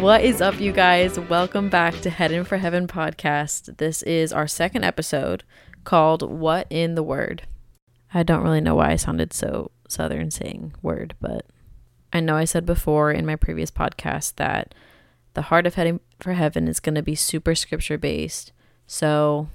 What is up, you guys? Welcome back to Heading for Heaven podcast. This is our second episode called What in the Word. I don't really know why I sounded so southern saying word, but I know I said before in my previous podcast that the heart of Heading for Heaven is going to be super scripture based. So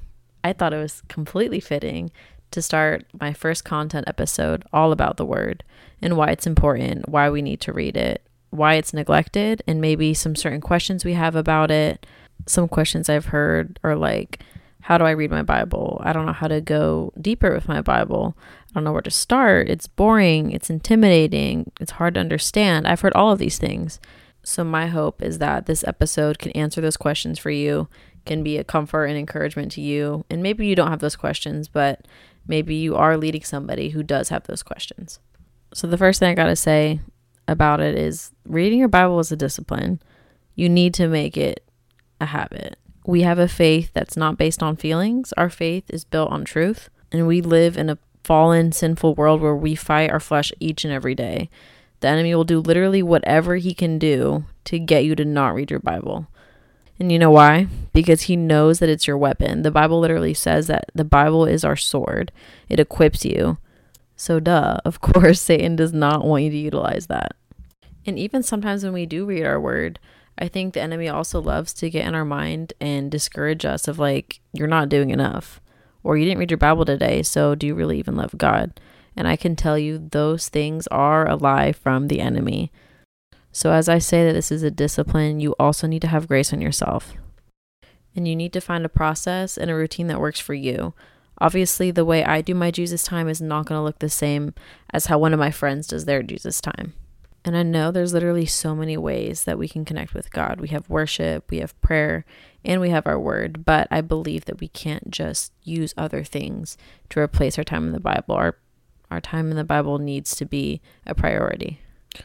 I thought it was completely fitting to start my first content episode all about the word and why it's important, why we need to read it, why it's neglected, and maybe some certain questions we have about it. Some questions I've heard are like, how do I read my Bible? I don't know how to go deeper with my Bible. I don't know where to start. It's boring. It's intimidating. It's hard to understand. I've heard all of these things. So, my hope is that this episode can answer those questions for you, can be a comfort and encouragement to you. And maybe you don't have those questions, but maybe you are leading somebody who does have those questions. So, the first thing I got to say about it is reading your Bible is a discipline. You need to make it a habit. We have a faith that's not based on feelings. Our faith is built on truth. And we live in a fallen, sinful world where we fight our flesh each and every day. The enemy will do literally whatever he can do to get you to not read your Bible. And you know why? Because he knows that it's your weapon. The Bible literally says that the Bible is our sword, it equips you. So, duh, of course, Satan does not want you to utilize that. And even sometimes when we do read our word, I think the enemy also loves to get in our mind and discourage us of like, you're not doing enough, or you didn't read your Bible today, so do you really even love God? And I can tell you those things are a lie from the enemy. So, as I say that this is a discipline, you also need to have grace on yourself. And you need to find a process and a routine that works for you. Obviously, the way I do my Jesus time is not going to look the same as how one of my friends does their Jesus time. And I know there's literally so many ways that we can connect with God. We have worship, we have prayer, and we have our word. But I believe that we can't just use other things to replace our time in the Bible. Our our time in the Bible needs to be a priority.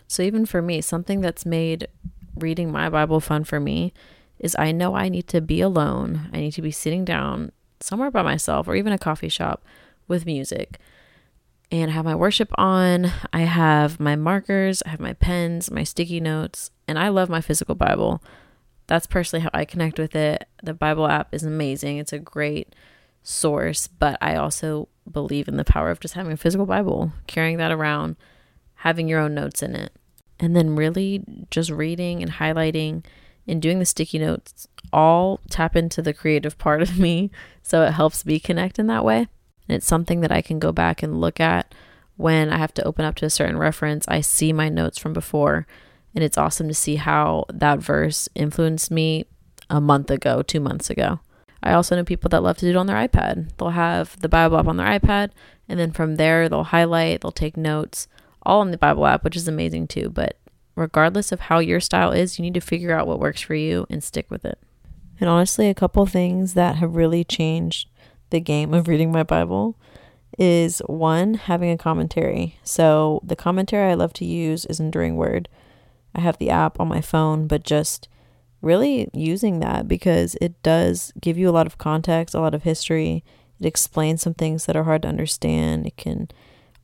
So even for me, something that's made reading my Bible fun for me is I know I need to be alone. I need to be sitting down somewhere by myself or even a coffee shop with music and I have my worship on. I have my markers, I have my pens, my sticky notes, and I love my physical Bible. That's personally how I connect with it. The Bible app is amazing. It's a great source, but I also believe in the power of just having a physical Bible, carrying that around, having your own notes in it, and then really just reading and highlighting and doing the sticky notes all tap into the creative part of me. So it helps me connect in that way. And it's something that I can go back and look at when I have to open up to a certain reference. I see my notes from before, and it's awesome to see how that verse influenced me a month ago, two months ago. I also know people that love to do it on their iPad. They'll have the Bible app on their iPad, and then from there, they'll highlight, they'll take notes, all on the Bible app, which is amazing too. But regardless of how your style is, you need to figure out what works for you and stick with it. And honestly, a couple things that have really changed the game of reading my Bible is one, having a commentary. So the commentary I love to use is Enduring Word. I have the app on my phone, but just really using that because it does give you a lot of context, a lot of history. It explains some things that are hard to understand. It can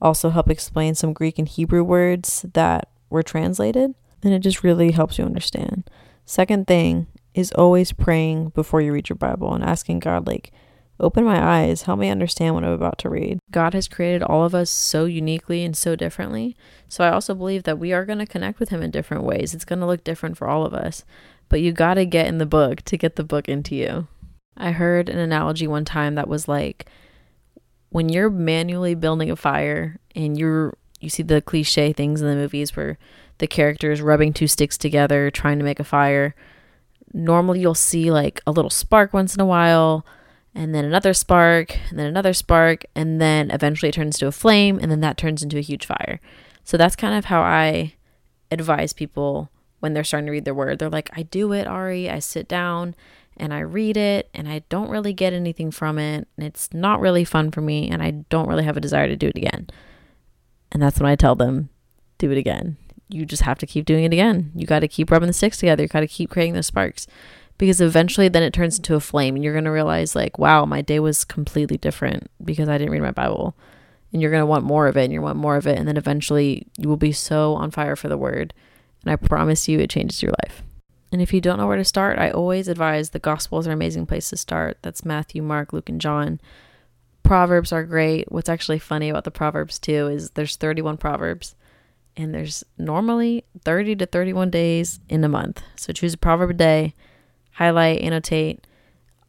also help explain some Greek and Hebrew words that were translated, and it just really helps you understand. Second thing is always praying before you read your Bible and asking God, like, Open my eyes, help me understand what I'm about to read. God has created all of us so uniquely and so differently. So I also believe that we are going to connect with Him in different ways. It's going to look different for all of us. But you got to get in the book to get the book into you. I heard an analogy one time that was like when you're manually building a fire and you're you see the cliche things in the movies where the characters rubbing two sticks together trying to make a fire. Normally you'll see like a little spark once in a while and then another spark, and then another spark, and then eventually it turns to a flame, and then that turns into a huge fire. So that's kind of how I advise people when they're starting to read their word. They're like, I do it, Ari. I sit down and I read it, and I don't really get anything from it, and it's not really fun for me, and I don't really have a desire to do it again. And that's when I tell them, do it again. You just have to keep doing it again. You got to keep rubbing the sticks together. You got to keep creating those sparks because eventually then it turns into a flame and you're going to realize like wow my day was completely different because i didn't read my bible and you're going to want more of it and you want more of it and then eventually you will be so on fire for the word and i promise you it changes your life And if you don't know where to start, I always advise the Gospels are amazing place to start. That's Matthew, Mark, Luke, and John. Proverbs are great. What's actually funny about the Proverbs too is there's 31 Proverbs and there's normally 30 to 31 days in a month. So choose a proverb a day, highlight, annotate.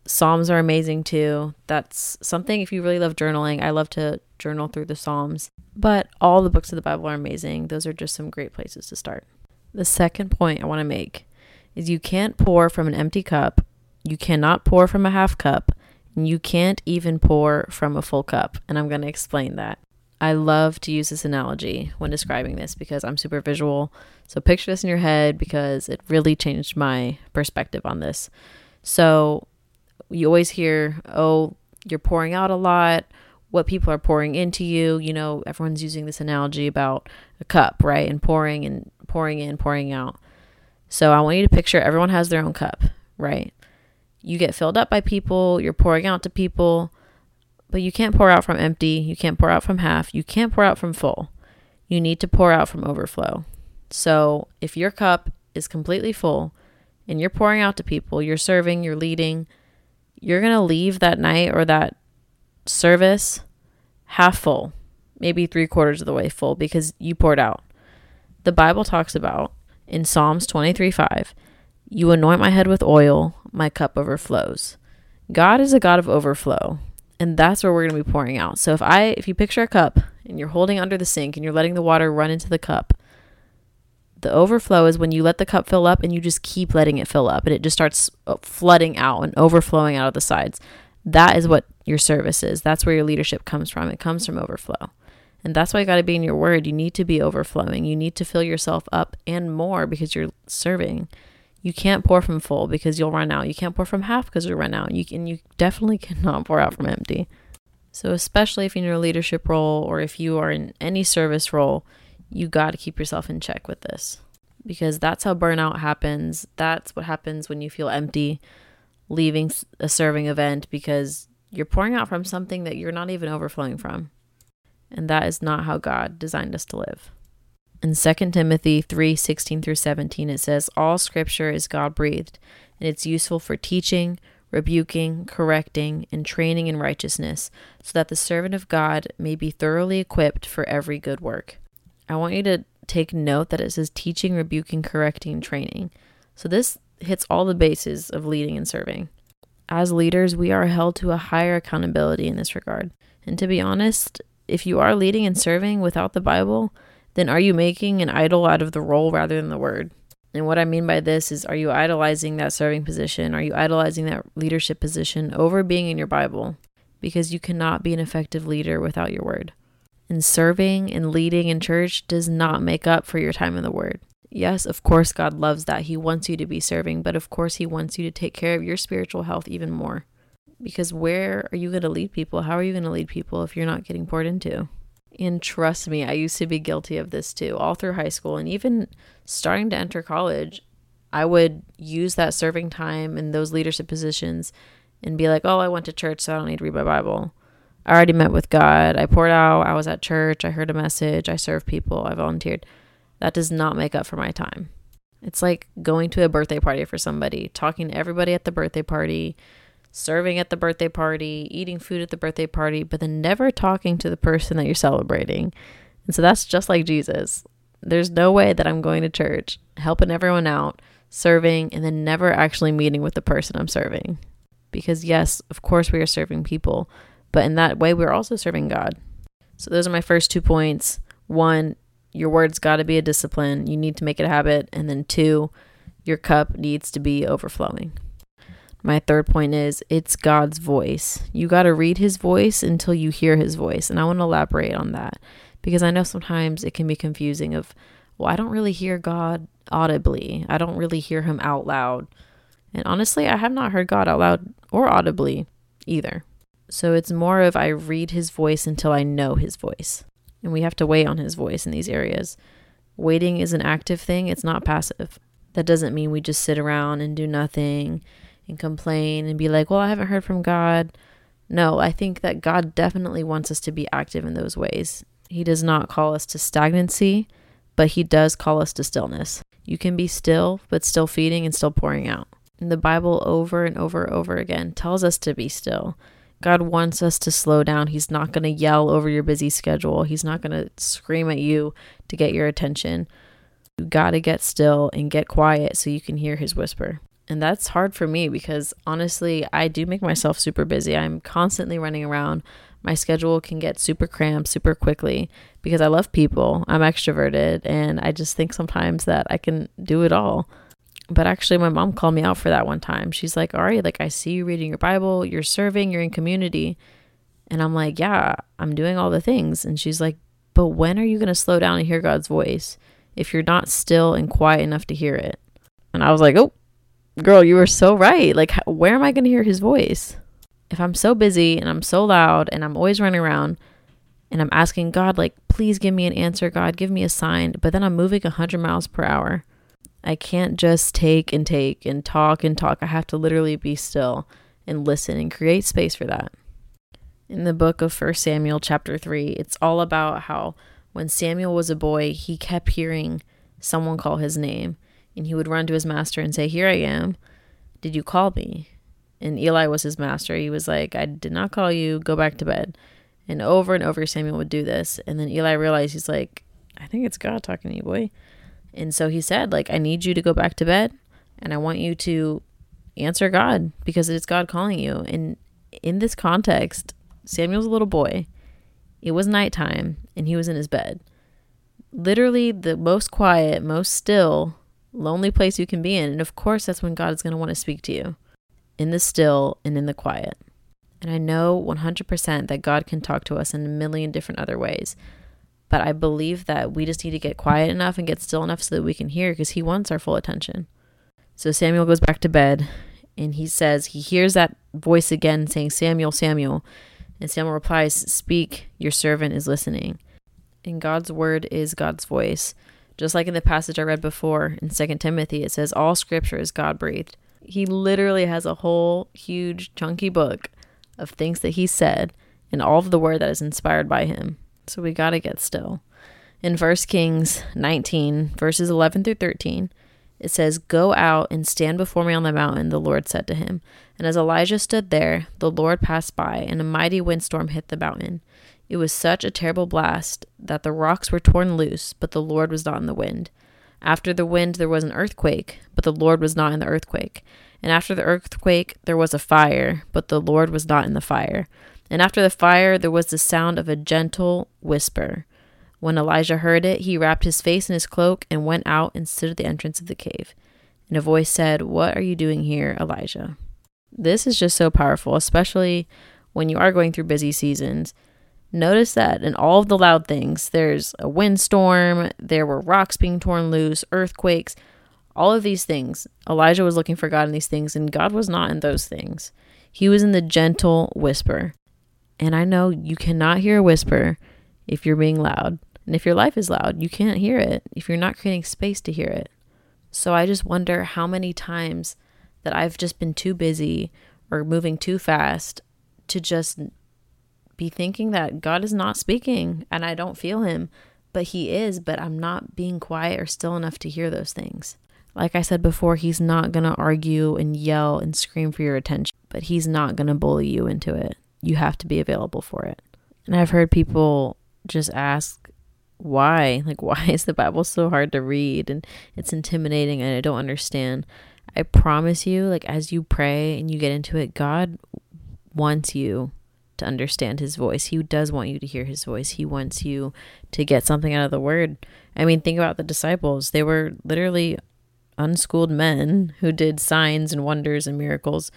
Psalms are amazing too. That's something if you really love journaling. I love to journal through the Psalms, but all the books of the Bible are amazing. Those are just some great places to start. The second point I want to make is you can't pour from an empty cup, you cannot pour from a half cup, you can't even pour from a full cup. And I'm going to explain that. I love to use this analogy when describing this because I'm super visual. So picture this in your head because it really changed my perspective on this. So you always hear, oh, you're pouring out a lot, what people are pouring into you. You know, everyone's using this analogy about a cup, right? And pouring and pouring in, pouring out. So I want you to picture everyone has their own cup, right? You get filled up by people, you're pouring out to people but you can't pour out from empty, you can't pour out from half, you can't pour out from full. You need to pour out from overflow. So if your cup is completely full and you're pouring out to people, you're serving, you're leading, you're going to leave that night or that service half full, maybe three quarters of the way full because you poured out. The Bible talks about in Psalms 23 5, you anoint my head with oil, my cup overflows. God is a God of overflow and that's where we're going to be pouring out. So if I if you picture a cup and you're holding under the sink and you're letting the water run into the cup, the overflow is when you let the cup fill up and you just keep letting it fill up and it just starts uh, flooding out and overflowing out of the sides. That is what your service is. That's where your leadership comes from. It comes from overflow. And that's why you got to be in your word. You need to be overflowing. You need to fill yourself up and more because you're serving. You can't pour from full because you'll run out. You can't pour from half because you'll run out. You can you definitely cannot pour out from empty. So especially if you're in a leadership role or if you are in any service role, you got to keep yourself in check with this. Because that's how burnout happens. That's what happens when you feel empty leaving a serving event because you're pouring out from something that you're not even overflowing from. And that is not how God designed us to live. In 2 Timothy 3 16 through 17, it says, All scripture is God breathed, and it's useful for teaching, rebuking, correcting, and training in righteousness, so that the servant of God may be thoroughly equipped for every good work. I want you to take note that it says teaching, rebuking, correcting, and training. So this hits all the bases of leading and serving. As leaders, we are held to a higher accountability in this regard. And to be honest, if you are leading and serving without the Bible, then are you making an idol out of the role rather than the word? And what I mean by this is are you idolizing that serving position? Are you idolizing that leadership position over being in your Bible? Because you cannot be an effective leader without your word. And serving and leading in church does not make up for your time in the word. Yes, of course, God loves that. He wants you to be serving, but of course, He wants you to take care of your spiritual health even more. Because where are you going to lead people? How are you going to lead people if you're not getting poured into? And trust me, I used to be guilty of this too, all through high school and even starting to enter college. I would use that serving time in those leadership positions and be like, oh, I went to church, so I don't need to read my Bible. I already met with God. I poured out. I was at church. I heard a message. I served people. I volunteered. That does not make up for my time. It's like going to a birthday party for somebody, talking to everybody at the birthday party, serving at the birthday party, eating food at the birthday party, but then never talking to the person that you're celebrating. And so that's just like Jesus. There's no way that I'm going to church, helping everyone out, serving, and then never actually meeting with the person I'm serving. Because, yes, of course, we are serving people, but in that way, we're also serving God. So, those are my first two points. One, your words got to be a discipline. You need to make it a habit. And then two, your cup needs to be overflowing. My third point is it's God's voice. You got to read his voice until you hear his voice. And I want to elaborate on that because I know sometimes it can be confusing of, well, I don't really hear God audibly. I don't really hear him out loud. And honestly, I have not heard God out loud or audibly either. So it's more of I read his voice until I know his voice. And we have to wait on his voice in these areas. Waiting is an active thing, it's not passive. That doesn't mean we just sit around and do nothing and complain and be like, well, I haven't heard from God. No, I think that God definitely wants us to be active in those ways. He does not call us to stagnancy, but he does call us to stillness. You can be still, but still feeding and still pouring out. And the Bible over and over and over again tells us to be still. God wants us to slow down. He's not going to yell over your busy schedule. He's not going to scream at you to get your attention. You got to get still and get quiet so you can hear his whisper. And that's hard for me because honestly, I do make myself super busy. I'm constantly running around. My schedule can get super cramped super quickly because I love people. I'm extroverted and I just think sometimes that I can do it all. But actually, my mom called me out for that one time. She's like, Ari, like, I see you reading your Bible, you're serving, you're in community. And I'm like, yeah, I'm doing all the things. And she's like, but when are you going to slow down and hear God's voice if you're not still and quiet enough to hear it? And I was like, oh, girl, you were so right. Like, where am I going to hear his voice? If I'm so busy and I'm so loud and I'm always running around and I'm asking God, like, please give me an answer, God, give me a sign, but then I'm moving 100 miles per hour I can't just take and take and talk and talk. I have to literally be still and listen and create space for that. In the book of 1 Samuel, chapter 3, it's all about how when Samuel was a boy, he kept hearing someone call his name and he would run to his master and say, Here I am. Did you call me? And Eli was his master. He was like, I did not call you. Go back to bed. And over and over, Samuel would do this. And then Eli realized he's like, I think it's God talking to you, boy. And so he said, like, I need you to go back to bed and I want you to answer God because it's God calling you. And in this context, Samuel's a little boy. It was nighttime and he was in his bed. Literally the most quiet, most still, lonely place you can be in. And of course, that's when God is going to want to speak to you in the still and in the quiet. And I know 100% that God can talk to us in a million different other ways. But I believe that we just need to get quiet enough and get still enough so that we can hear because he wants our full attention. So Samuel goes back to bed and he says, he hears that voice again saying, Samuel, Samuel. And Samuel replies, Speak, your servant is listening. And God's word is God's voice. Just like in the passage I read before in 2 Timothy, it says, All scripture is God breathed. He literally has a whole huge, chunky book of things that he said and all of the word that is inspired by him. So we got to get still. In 1 Kings 19, verses 11 through 13, it says, Go out and stand before me on the mountain, the Lord said to him. And as Elijah stood there, the Lord passed by, and a mighty windstorm hit the mountain. It was such a terrible blast that the rocks were torn loose, but the Lord was not in the wind. After the wind, there was an earthquake, but the Lord was not in the earthquake. And after the earthquake, there was a fire, but the Lord was not in the fire. And after the fire, there was the sound of a gentle whisper. When Elijah heard it, he wrapped his face in his cloak and went out and stood at the entrance of the cave. And a voice said, What are you doing here, Elijah? This is just so powerful, especially when you are going through busy seasons. Notice that in all of the loud things, there's a windstorm, there were rocks being torn loose, earthquakes, all of these things. Elijah was looking for God in these things, and God was not in those things. He was in the gentle whisper. And I know you cannot hear a whisper if you're being loud. And if your life is loud, you can't hear it if you're not creating space to hear it. So I just wonder how many times that I've just been too busy or moving too fast to just be thinking that God is not speaking and I don't feel him, but he is, but I'm not being quiet or still enough to hear those things. Like I said before, he's not going to argue and yell and scream for your attention, but he's not going to bully you into it you have to be available for it. And I've heard people just ask why, like, why is the Bible so hard to read and it's intimidating and I don't understand. I promise you, like, as you pray and you get into it, God wants you to understand his voice. He does want you to hear his voice. He wants you to get something out of the word. I mean, think about the disciples. They were literally unschooled men who did signs and wonders and miracles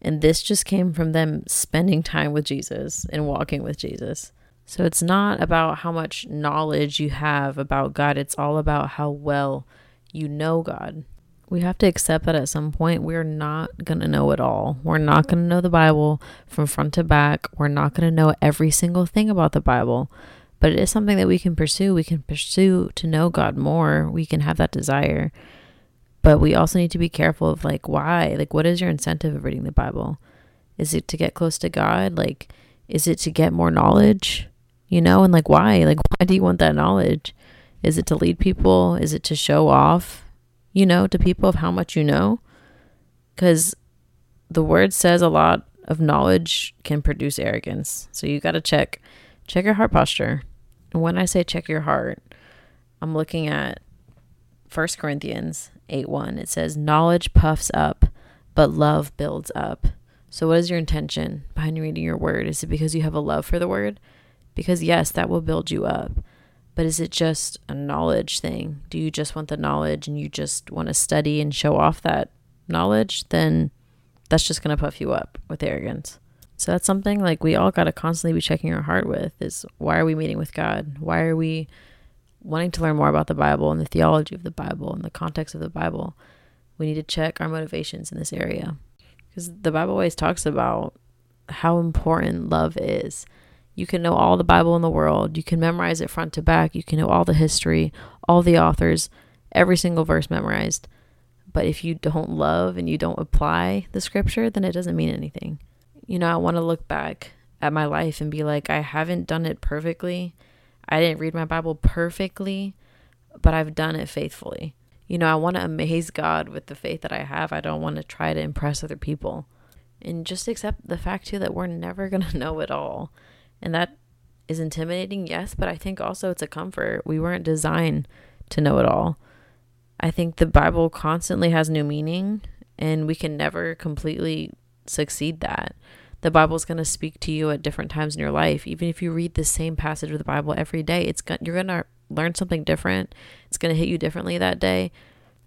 and this just came from them spending time with Jesus and walking with Jesus. So it's not about how much knowledge you have about God, it's all about how well you know God. We have to accept that at some point we're not going to know it all. We're not going to know the Bible from front to back. We're not going to know every single thing about the Bible, but it is something that we can pursue. We can pursue to know God more. We can have that desire. But we also need to be careful of like why? Like what is your incentive of reading the Bible? Is it to get close to God? Like is it to get more knowledge? You know, and like why? Like why do you want that knowledge? Is it to lead people? Is it to show off, you know, to people of how much you know? Because the word says a lot of knowledge can produce arrogance. So you got to check check your heart posture. And when I say check your heart, I'm looking at 1 Corinthians 8 1. It says, Knowledge puffs up, but love builds up. So, what is your intention behind reading your word? Is it because you have a love for the word? Because, yes, that will build you up. But is it just a knowledge thing? Do you just want the knowledge and you just want to study and show off that knowledge? Then that's just going to puff you up with arrogance. So that's something like we all got to constantly be checking our heart with is why are we meeting with God? Why are we wanting to learn more about the Bible and the theology of the Bible and the context of the Bible? We need to check our motivations in this area. Because the Bible always talks about how important love is. You can know all the Bible in the world, you can memorize it front to back, you can know all the history, all the authors, every single verse memorized. But if you don't love and you don't apply the scripture, then it doesn't mean anything you know, I want to look back at my life and be like, I haven't done it perfectly. I didn't read my Bible perfectly, but I've done it faithfully. You know, I want to amaze God with the faith that I have. I don't want to try to impress other people. And just accept the fact, too, that we're never going to know it all. And that is intimidating, yes, but I think also it's a comfort. We weren't designed to know it all. I think the Bible constantly has new meaning, and we can never completely succeed that. The Bible is going to speak to you at different times in your life. Even if you read the same passage of the Bible every day, it's go- you're going to learn something different. It's going to hit you differently that day.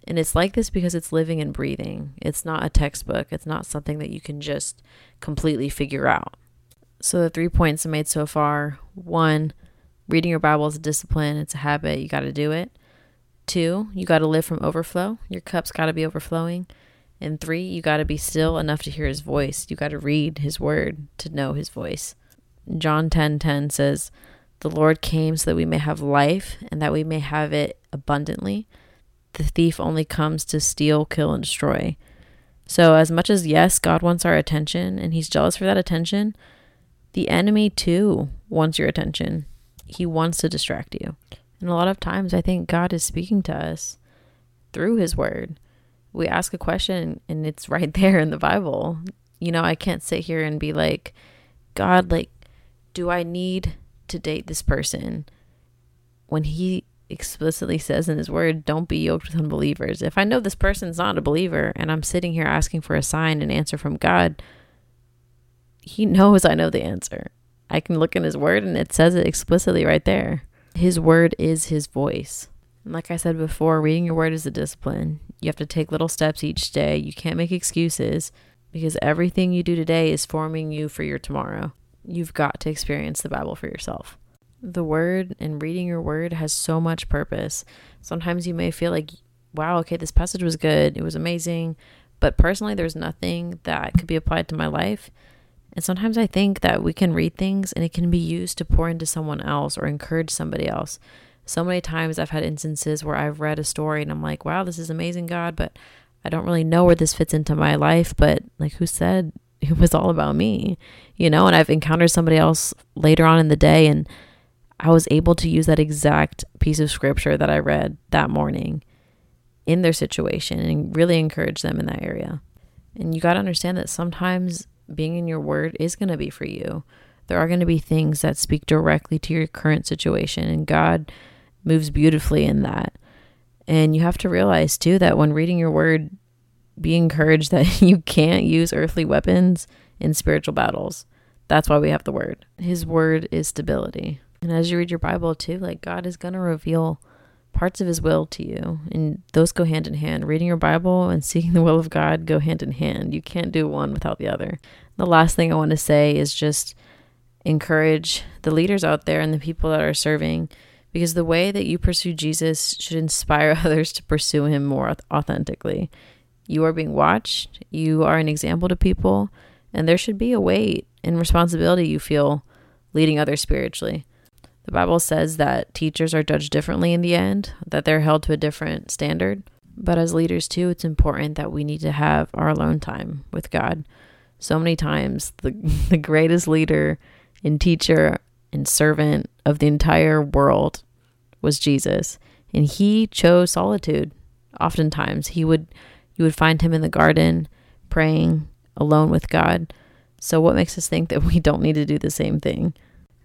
And it's like this because it's living and breathing. It's not a textbook. It's not something that you can just completely figure out. So the three points I made so far, one, reading your Bible is a discipline, it's a habit, you got to do it. Two, you got to live from overflow. Your cup's got to be overflowing. And three, you got to be still enough to hear his voice. You got to read his word to know his voice. John 10 10 says, The Lord came so that we may have life and that we may have it abundantly. The thief only comes to steal, kill, and destroy. So, as much as yes, God wants our attention and he's jealous for that attention, the enemy too wants your attention. He wants to distract you. And a lot of times, I think God is speaking to us through his word we ask a question and it's right there in the Bible. You know, I can't sit here and be like, God, like, do I need to date this person? When he explicitly says in his word, don't be yoked with unbelievers. If I know this person's not a believer and I'm sitting here asking for a sign and answer from God, he knows I know the answer. I can look in his word and it says it explicitly right there. His word is his voice. And like I said before, reading your word is a discipline. You have to take little steps each day. You can't make excuses because everything you do today is forming you for your tomorrow. You've got to experience the Bible for yourself. The word and reading your word has so much purpose. Sometimes you may feel like, wow, okay, this passage was good, it was amazing, but personally, there's nothing that could be applied to my life. And sometimes I think that we can read things and it can be used to pour into someone else or encourage somebody else so many times I've had instances where I've read a story and I'm like, wow, this is amazing, God, but I don't really know where this fits into my life. But like, who said it was all about me? You know, and I've encountered somebody else later on in the day and I was able to use that exact piece of scripture that I read that morning in their situation and really encourage them in that area. And you got to understand that sometimes being in your word is going to be for you. There are going to be things that speak directly to your current situation, and God moves beautifully in that. And you have to realize too that when reading your word, be encouraged that you can't use earthly weapons in spiritual battles. That's why we have the word. His word is stability. And as you read your Bible too, like God is going to reveal parts of his will to you. And those go hand in hand. Reading your Bible and seeking the will of God go hand in hand. You can't do one without the other. The last thing I want to say is just encourage the leaders out there and the people that are serving because the way that you pursue Jesus should inspire others to pursue him more authentically. You are being watched, you are an example to people, and there should be a weight and responsibility you feel leading others spiritually. The Bible says that teachers are judged differently in the end, that they're held to a different standard. But as leaders, too, it's important that we need to have our alone time with God. So many times, the, the greatest leader and teacher and servant of the entire world was Jesus, and he chose solitude. Oftentimes, he would you would find him in the garden praying alone with God. So what makes us think that we don't need to do the same thing?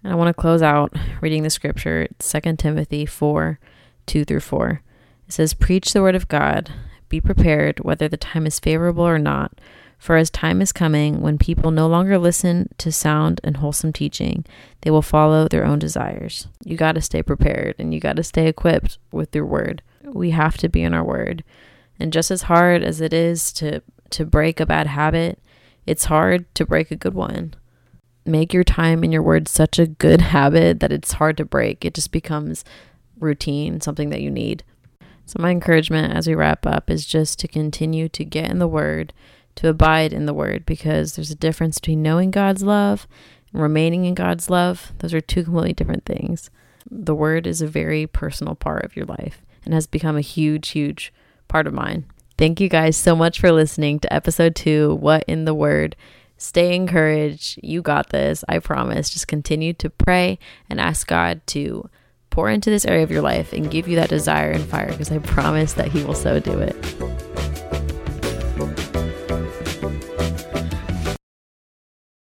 And I want to close out reading the scripture, 2 Timothy 4, 2 through 4. It says, Preach the word of God, be prepared whether the time is favorable or not. For as time is coming when people no longer listen to sound and wholesome teaching, they will follow their own desires. You got to stay prepared and you got to stay equipped with your word. We have to be in our word. And just as hard as it is to to break a bad habit, it's hard to break a good one. Make your time in your word such a good habit that it's hard to break. It just becomes routine, something that you need. So, my encouragement as we wrap up is just to continue to get in the Word, to abide in the Word, because there's a difference between knowing God's love and remaining in God's love. Those are two completely different things. The Word is a very personal part of your life and has become a huge, huge part of mine. Thank you guys so much for listening to episode two What in the Word. Stay encouraged. You got this. I promise. Just continue to pray and ask God to pour into this area of your life and give you that desire and fire because I promise that He will so do it.